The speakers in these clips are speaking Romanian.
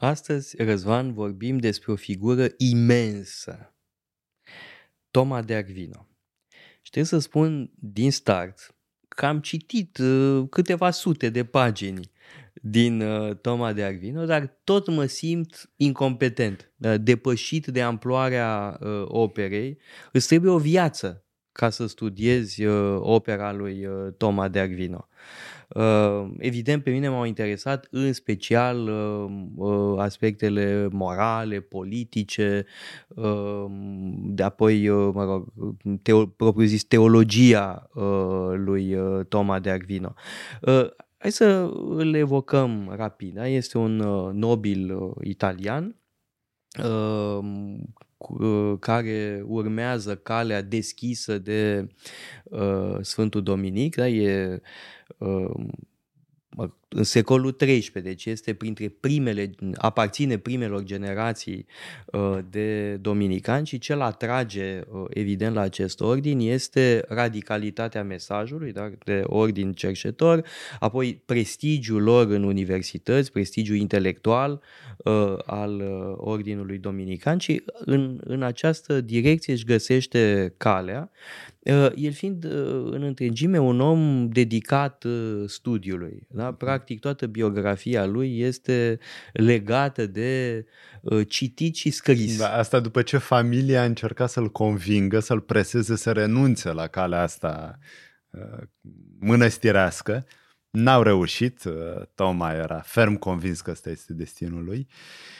Astăzi, Răzvan, vorbim despre o figură imensă, Toma de Arvino. Și trebuie să spun din start că am citit uh, câteva sute de pagini din uh, Toma de Arvino, dar tot mă simt incompetent, uh, depășit de amploarea uh, operei. Îți trebuie o viață ca să studiezi uh, opera lui uh, Toma de Arvino. Uh, evident, pe mine m-au interesat în special uh, uh, aspectele morale, politice, de apoi, mă rog, teo, propriu zis, teologia lui Toma de Arvino. Hai să îl evocăm rapid. Da? Este un nobil italian care urmează calea deschisă de Sfântul Dominic, da? e în secolul XIII, deci este printre primele, aparține primelor generații uh, de dominicani și ce-l atrage uh, evident la acest ordin este radicalitatea mesajului da, de ordin cercetor, apoi prestigiul lor în universități, prestigiul intelectual uh, al ordinului dominican și în, în această direcție își găsește calea el fiind în întregime un om dedicat studiului. Da? Practic toată biografia lui este legată de citit și scris. Da, asta după ce familia a încercat să-l convingă, să-l preseze să renunțe la calea asta mănăstirească, N-au reușit, Toma era ferm convins că ăsta este destinul lui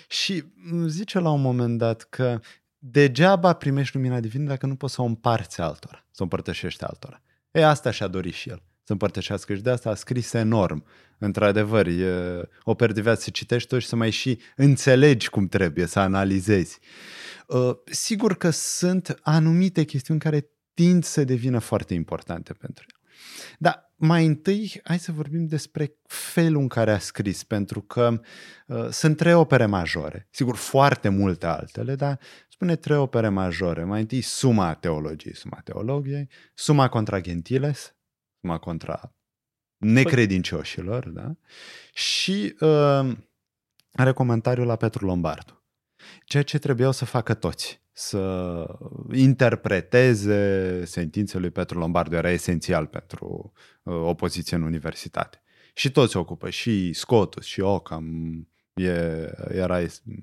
și zice la un moment dat că degeaba primești lumina divină dacă nu poți să o împarți altora, să o împărtășești altora. E asta și-a dorit și el, să împărtășească și de asta a scris enorm. Într-adevăr, e o viață să citești și să mai și înțelegi cum trebuie, să analizezi. Uh, sigur că sunt anumite chestiuni care tind să devină foarte importante pentru el. Dar mai întâi, hai să vorbim despre felul în care a scris, pentru că uh, sunt trei opere majore. Sigur, foarte multe altele, dar spune trei opere majore. Mai întâi Suma Teologiei, Suma Teologiei, Suma contra Gentiles, Suma contra necredincioșilor, da? Și uh, are comentariul la Petru Lombardu. Ceea ce trebuiau să facă toți, să interpreteze sentințele lui Petru Lombardu, era esențial pentru uh, opoziție în universitate. Și toți se ocupă, și Scotus, și Ockham, E, era...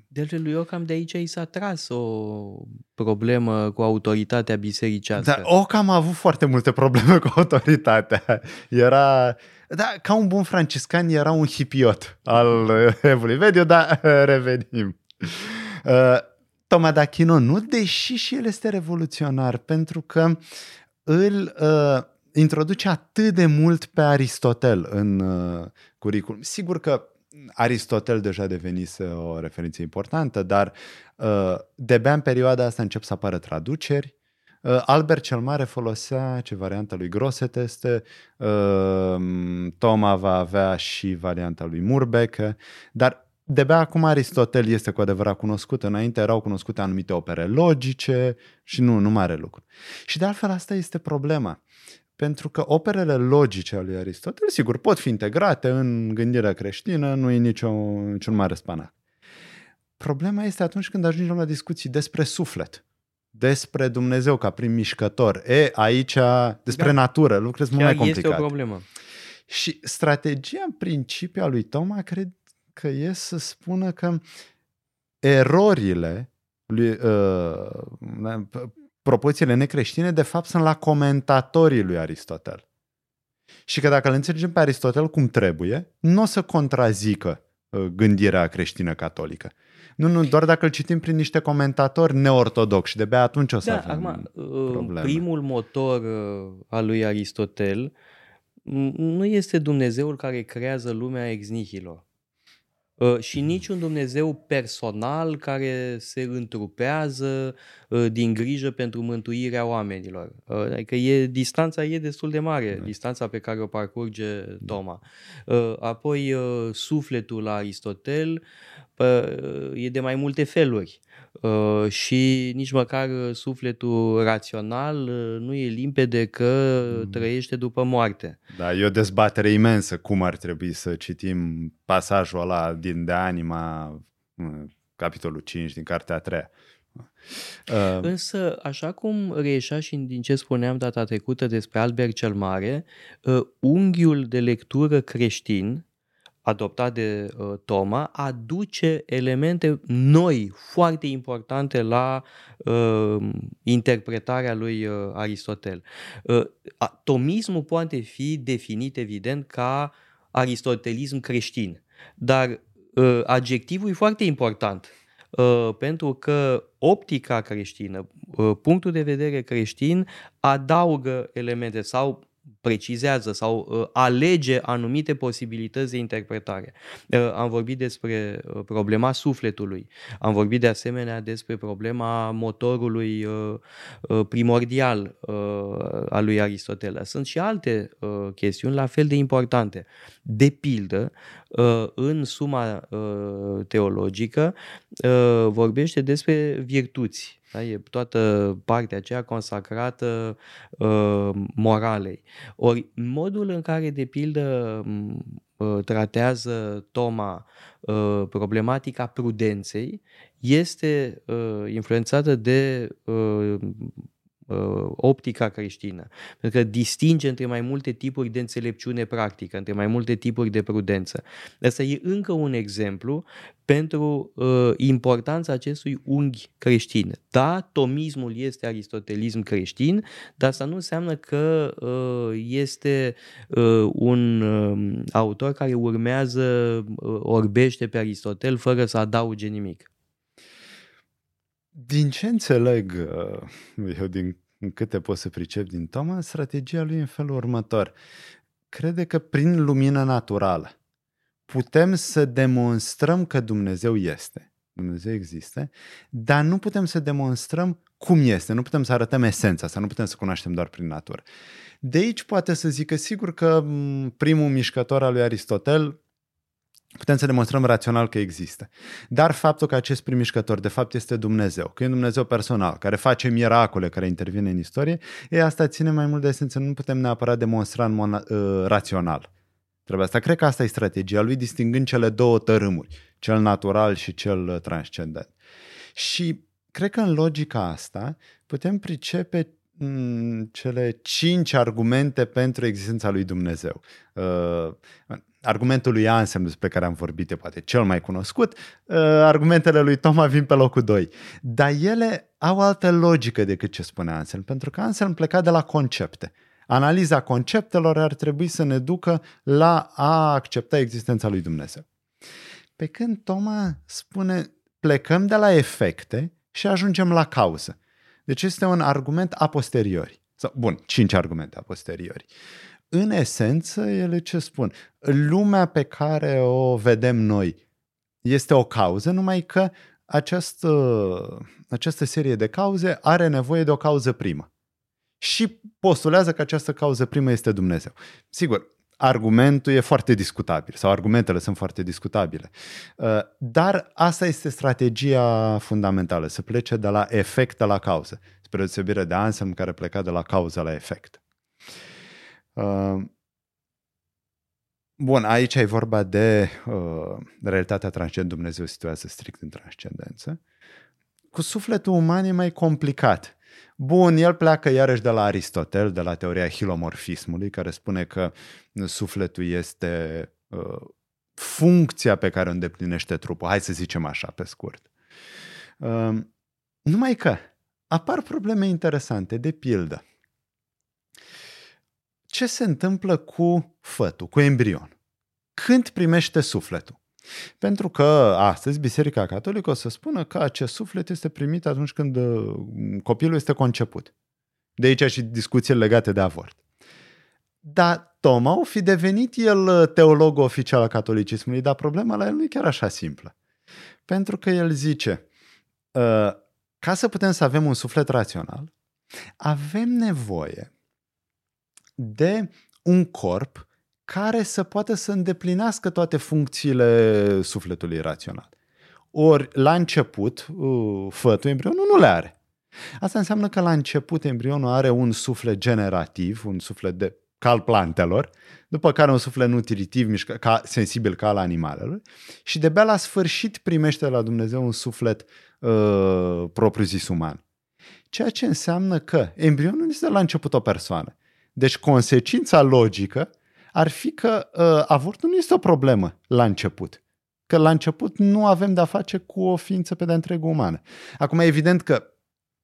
De altfel, lui Ocam de aici i s-a tras o problemă cu autoritatea bisericească. Da, Ocam a avut foarte multe probleme cu autoritatea. Era... Da, ca un bun franciscan era un hipiot al Evului Mediu, dar revenim. Uh, Toma d'Achino nu, deși și el este revoluționar, pentru că îl uh, introduce atât de mult pe Aristotel în uh, curriculum. Sigur că Aristotel deja devenise o referință importantă, dar uh, de-abia în perioada asta încep să apară traduceri. Uh, Albert cel Mare folosea ce varianta lui Grosset este, uh, Toma va avea și varianta lui Murbeck, dar de-abia acum Aristotel este cu adevărat cunoscut, înainte erau cunoscute anumite opere logice și nu, nu mare lucru. Și de altfel asta este problema. Pentru că operele logice ale lui Aristotel, sigur, pot fi integrate în gândirea creștină, nu e nicio, niciun mare spanac. Problema este atunci când ajungem la discuții despre suflet, despre Dumnezeu ca prim mișcător. E, aici, despre da. natură, lucrezi mult mai complicat. este o problemă. Și strategia în principiu a lui Toma cred că e să spună că erorile lui, uh, propozițiile necreștine, de fapt, sunt la comentatorii lui Aristotel. Și că dacă îl înțelegem pe Aristotel cum trebuie, nu o să contrazică uh, gândirea creștină catolică. Nu, nu, doar dacă îl citim prin niște comentatori neortodoxi, de bea atunci o să da, avem acum, uh, probleme. Primul motor uh, al lui Aristotel nu este Dumnezeul care creează lumea ex nihilo. Uh, și niciun Dumnezeu personal care se întrupează uh, din grijă pentru mântuirea oamenilor. Uh, adică e, distanța e destul de mare, da. distanța pe care o parcurge Toma. Apoi sufletul la Aristotel e de mai multe feluri. Uh, și nici măcar uh, sufletul rațional uh, nu e limpede că mm. trăiește după moarte. Da, e o dezbatere imensă cum ar trebui să citim pasajul ăla din De Anima capitolul 5 din cartea a treia. Uh, Însă, așa cum reieșea și din ce spuneam data trecută despre Albert cel Mare, uh, unghiul de lectură creștin adoptat de uh, Toma aduce elemente noi, foarte importante la uh, interpretarea lui uh, Aristotel. Uh, tomismul poate fi definit evident ca aristotelism creștin, dar uh, adjectivul e foarte important Uh, pentru că optica creștină, uh, punctul de vedere creștin adaugă elemente sau precizează sau uh, alege anumite posibilități de interpretare. Uh, am vorbit despre uh, problema sufletului, am vorbit de asemenea despre problema motorului uh, uh, primordial uh, al lui Aristotel. Sunt și alte uh, chestiuni la fel de importante. De pildă, uh, în suma uh, teologică uh, vorbește despre virtuți da? E toată partea aceea consacrată uh, moralei. Ori modul în care, de pildă, uh, tratează Toma uh, problematica prudenței este uh, influențată de uh, uh, optica creștină. Pentru că distinge între mai multe tipuri de înțelepciune practică, între mai multe tipuri de prudență. Asta e încă un exemplu pentru uh, importanța acestui unghi creștin. Da, tomismul este aristotelism creștin, dar asta nu înseamnă că uh, este uh, un uh, autor care urmează, uh, orbește pe Aristotel fără să adauge nimic. Din ce înțeleg uh, eu, din câte pot să pricep din Toma, strategia lui în felul următor. Crede că prin lumină naturală putem să demonstrăm că Dumnezeu este. Dumnezeu există, dar nu putem să demonstrăm cum este, nu putem să arătăm esența asta, nu putem să cunoaștem doar prin natură. De aici poate să zică sigur că primul mișcător al lui Aristotel putem să demonstrăm rațional că există. Dar faptul că acest prim mișcător de fapt este Dumnezeu, că e un Dumnezeu personal, care face miracole, care intervine în istorie, e asta ține mai mult de esență, nu putem neapărat demonstra în mod uh, rațional. Trebuie asta. Cred că asta e strategia lui, distingând cele două tărâmuri, cel natural și cel uh, transcendent. Și cred că în logica asta putem pricepe mm, cele cinci argumente pentru existența lui Dumnezeu. Uh, argumentul lui Anselm despre care am vorbit e poate cel mai cunoscut, uh, argumentele lui Toma vin pe locul 2. Dar ele au altă logică decât ce spune Anselm, pentru că Anselm pleca de la concepte. Analiza conceptelor ar trebui să ne ducă la a accepta existența lui Dumnezeu. Pe când Toma spune plecăm de la efecte și ajungem la cauză. Deci este un argument a posteriori. Sau, bun, cinci argumente a posteriori. În esență, ele ce spun? Lumea pe care o vedem noi este o cauză, numai că această, această serie de cauze are nevoie de o cauză primă și postulează că această cauză primă este Dumnezeu. Sigur, argumentul e foarte discutabil sau argumentele sunt foarte discutabile. Uh, dar asta este strategia fundamentală, să plece de la efect la cauză, spre deosebire de Anselm care pleca de la cauză la efect. Uh, bun, aici e vorba de uh, realitatea transcendent, Dumnezeu situează strict în transcendență. Cu sufletul uman e mai complicat Bun, el pleacă iarăși de la Aristotel, de la teoria hilomorfismului, care spune că sufletul este uh, funcția pe care o îndeplinește trupul. Hai să zicem așa, pe scurt. Uh, numai că apar probleme interesante, de pildă. Ce se întâmplă cu fătul, cu embrion? Când primește sufletul? Pentru că astăzi Biserica Catolică o să spună că acest suflet este primit atunci când uh, copilul este conceput. De aici și discuții legate de avort. Dar Toma o fi devenit el uh, teolog oficial al catolicismului, dar problema la el nu e chiar așa simplă. Pentru că el zice, uh, ca să putem să avem un suflet rațional, avem nevoie de un corp care să poată să îndeplinească toate funcțiile sufletului rațional. Ori, la început, uh, fătul, embrionul nu le are. Asta înseamnă că la început embrionul are un suflet generativ, un suflet de ca al plantelor, după care un suflet nutritiv, mișcă, ca, sensibil ca al animalelor și de-abia la sfârșit primește de la Dumnezeu un suflet uh, propriu-zis uman. Ceea ce înseamnă că embrionul nu este la început o persoană. Deci consecința logică ar fi că uh, avortul nu este o problemă la început. Că la început nu avem de-a face cu o ființă pe de întregă umană. Acum, evident că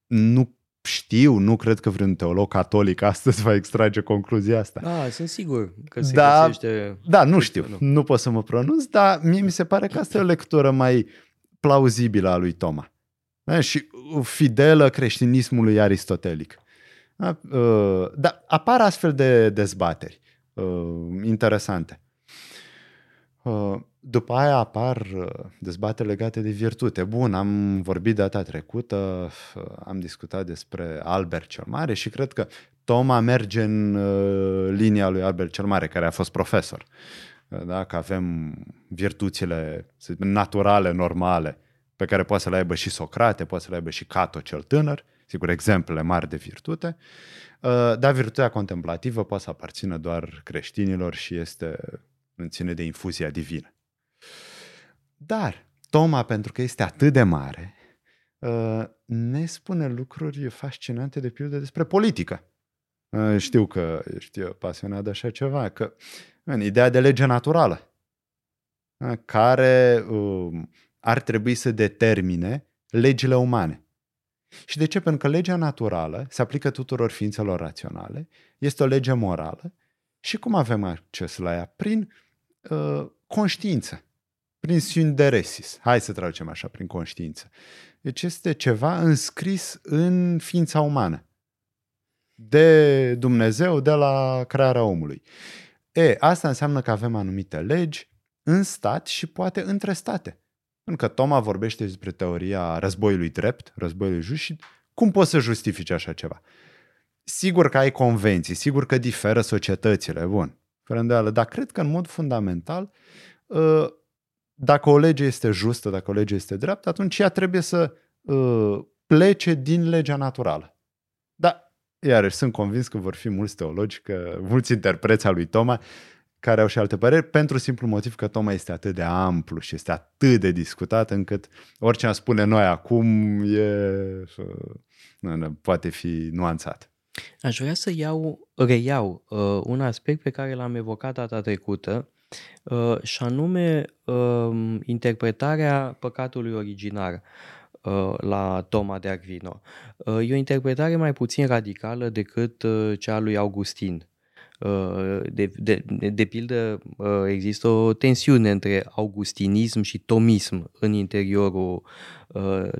nu știu, nu cred că vreun teolog catolic astăzi va extrage concluzia asta. Da, sunt sigur că se da, găsește... Da, nu știu, nu. nu pot să mă pronunț, dar mie mi se pare că asta e o lectură mai plauzibilă a lui Toma. Da? Și fidelă creștinismului aristotelic. Da? Uh, dar apar astfel de dezbateri uh, interesante. Uh, după aia apar uh, dezbateri legate de virtute. Bun, am vorbit data trecută, uh, am discutat despre Albert cel Mare și cred că Toma merge în linia lui Albert cel Mare, care a fost profesor. Da? Că avem virtuțile naturale, normale, pe care poate să le aibă și Socrate, poate să le aibă și Cato cel tânăr, sigur, exemple mari de virtute, dar virtutea contemplativă poate să aparțină doar creștinilor și este în ține de infuzia divină. Dar Toma, pentru că este atât de mare, uh, ne spune lucruri fascinante de pildă despre politică. Uh, știu că ești pasionat de așa ceva, că în ideea de lege naturală, uh, care ar trebui să determine legile umane. Și de ce? Pentru că legea naturală se aplică tuturor ființelor raționale, este o lege morală și cum avem acces la ea? Prin uh, conștiință prin synderesis. Hai să traducem așa, prin conștiință. Deci este ceva înscris în ființa umană. De Dumnezeu, de la crearea omului. E, asta înseamnă că avem anumite legi în stat și poate între state. Pentru că Toma vorbește despre teoria războiului drept, războiului just și cum poți să justifici așa ceva? Sigur că ai convenții, sigur că diferă societățile, bun, fără îndoială, dar cred că în mod fundamental ă, dacă o lege este justă, dacă o lege este dreaptă, atunci ea trebuie să uh, plece din legea naturală. Da, iarăși sunt convins că vor fi mulți teologi, că mulți interpreți al lui Toma care au și alte păreri, pentru simplu motiv că Toma este atât de amplu și este atât de discutat încât orice am spune noi acum e, nu, nu, poate fi nuanțat. Aș vrea să iau, reiau uh, un aspect pe care l-am evocat data trecută, Uh, și anume um, interpretarea păcatului originar uh, la Toma de Aquino. Uh, e o interpretare mai puțin radicală decât cea lui Augustin. De, de, de pildă, există o tensiune între augustinism și tomism în interiorul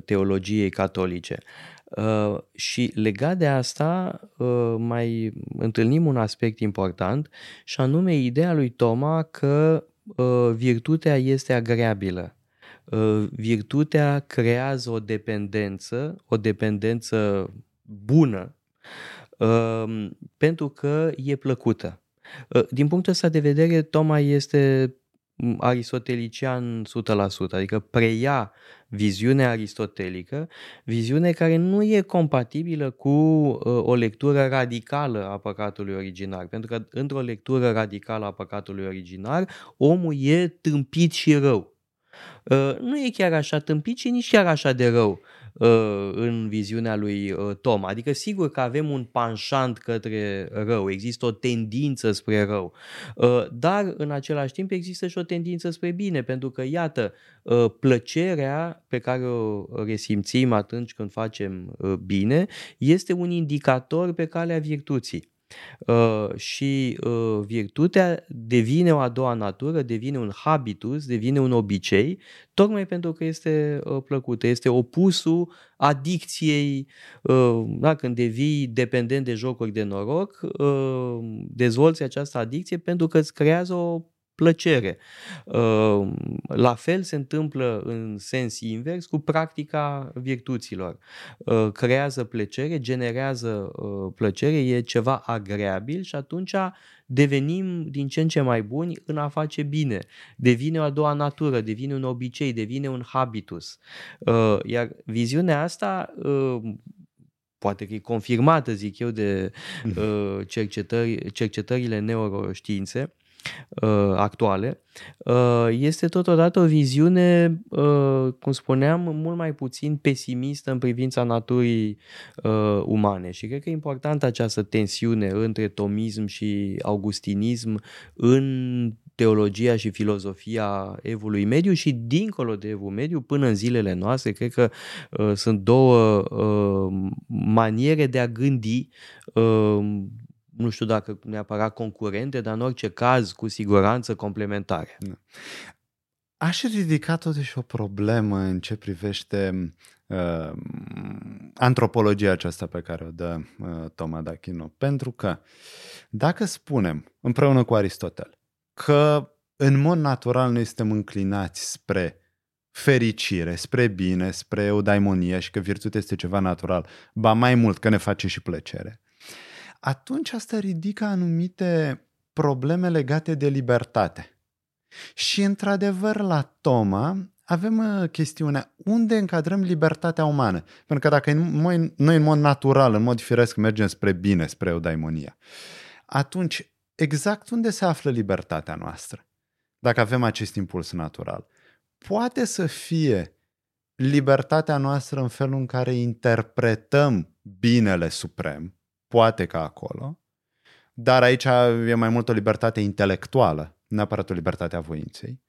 teologiei catolice. Uh, și legat de asta uh, mai întâlnim un aspect important și anume ideea lui Toma că uh, virtutea este agreabilă. Uh, virtutea creează o dependență, o dependență bună, uh, pentru că e plăcută. Uh, din punctul ăsta de vedere, Toma este aristotelician 100%, adică preia viziunea aristotelică, viziune care nu e compatibilă cu uh, o lectură radicală a păcatului originar, pentru că într-o lectură radicală a păcatului originar, omul e tâmpit și rău. Uh, nu e chiar așa tâmpit și nici chiar așa de rău. Uh, în viziunea lui uh, Tom. Adică sigur că avem un panșant către rău, există o tendință spre rău, uh, dar în același timp există și o tendință spre bine, pentru că iată, plăcerea pe care o resimțim atunci când facem bine este un indicator pe calea virtuții. Uh, și uh, virtutea devine o a doua natură, devine un habitus, devine un obicei, tocmai pentru că este uh, plăcută, este opusul adicției, uh, da, când devii dependent de jocuri de noroc, uh, dezvolți această adicție pentru că îți creează o plăcere. Uh, la fel se întâmplă în sens invers cu practica virtuților. Uh, creează plăcere, generează uh, plăcere, e ceva agreabil și atunci devenim din ce în ce mai buni în a face bine. Devine o a doua natură, devine un obicei, devine un habitus. Iar viziunea asta poate că e confirmată, zic eu, de uh, cercetări, cercetările neuroștiințe, uh, actuale, uh, este totodată o viziune, uh, cum spuneam, mult mai puțin pesimistă în privința naturii uh, umane. Și cred că e importantă această tensiune între tomism și augustinism în teologia și filozofia evului mediu și dincolo de evul mediu până în zilele noastre. Cred că uh, sunt două uh, maniere de a gândi uh, nu știu dacă neapărat concurente, dar în orice caz, cu siguranță, complementare. Da. Aș ridica totuși o problemă în ce privește uh, antropologia aceasta pe care o dă uh, Toma d'Achino. Pentru că dacă spunem, împreună cu Aristotel, că în mod natural noi suntem înclinați spre fericire, spre bine, spre eudaimonie și că virtutea este ceva natural, ba mai mult că ne face și plăcere, atunci asta ridică anumite probleme legate de libertate. Și într-adevăr la Toma avem uh, chestiunea unde încadrăm libertatea umană. Pentru că dacă noi, noi în mod natural, în mod firesc mergem spre bine, spre eudaimonia, atunci exact unde se află libertatea noastră? Dacă avem acest impuls natural. Poate să fie libertatea noastră în felul în care interpretăm binele suprem, poate ca acolo, dar aici e mai mult o libertate intelectuală, neapărat o libertate a voinței.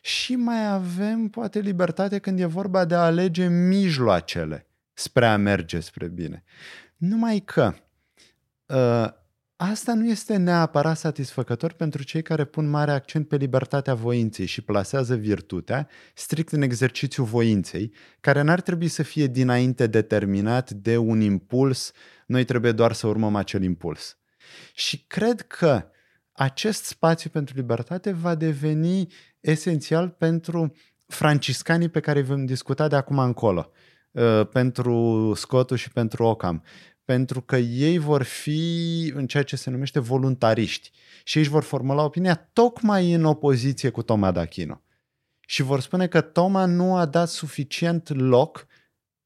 Și mai avem, poate, libertate când e vorba de a alege mijloacele spre a merge spre bine. Numai că uh, asta nu este neapărat satisfăcător pentru cei care pun mare accent pe libertatea voinței și plasează virtutea strict în exercițiul voinței, care n-ar trebui să fie dinainte determinat de un impuls uh, noi trebuie doar să urmăm acel impuls. Și cred că acest spațiu pentru libertate va deveni esențial pentru franciscanii pe care vom discuta de acum încolo, uh, pentru Scotul și pentru Ocam, pentru că ei vor fi în ceea ce se numește voluntariști și ei își vor formula opinia tocmai în opoziție cu Toma d'Achino. Și vor spune că Toma nu a dat suficient loc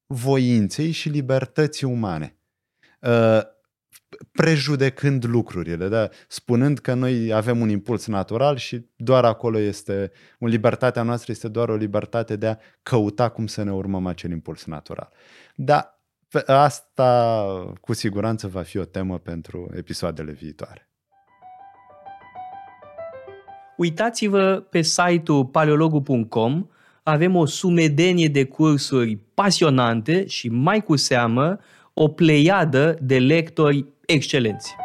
voinței și libertății umane. Uh, prejudecând lucrurile, da? spunând că noi avem un impuls natural și doar acolo este, un libertatea noastră este doar o libertate de a căuta cum să ne urmăm acel impuls natural. Dar asta cu siguranță va fi o temă pentru episoadele viitoare. Uitați-vă pe site-ul paleologu.com, avem o sumedenie de cursuri pasionante și mai cu seamă o pleiadă de lectori excelenți.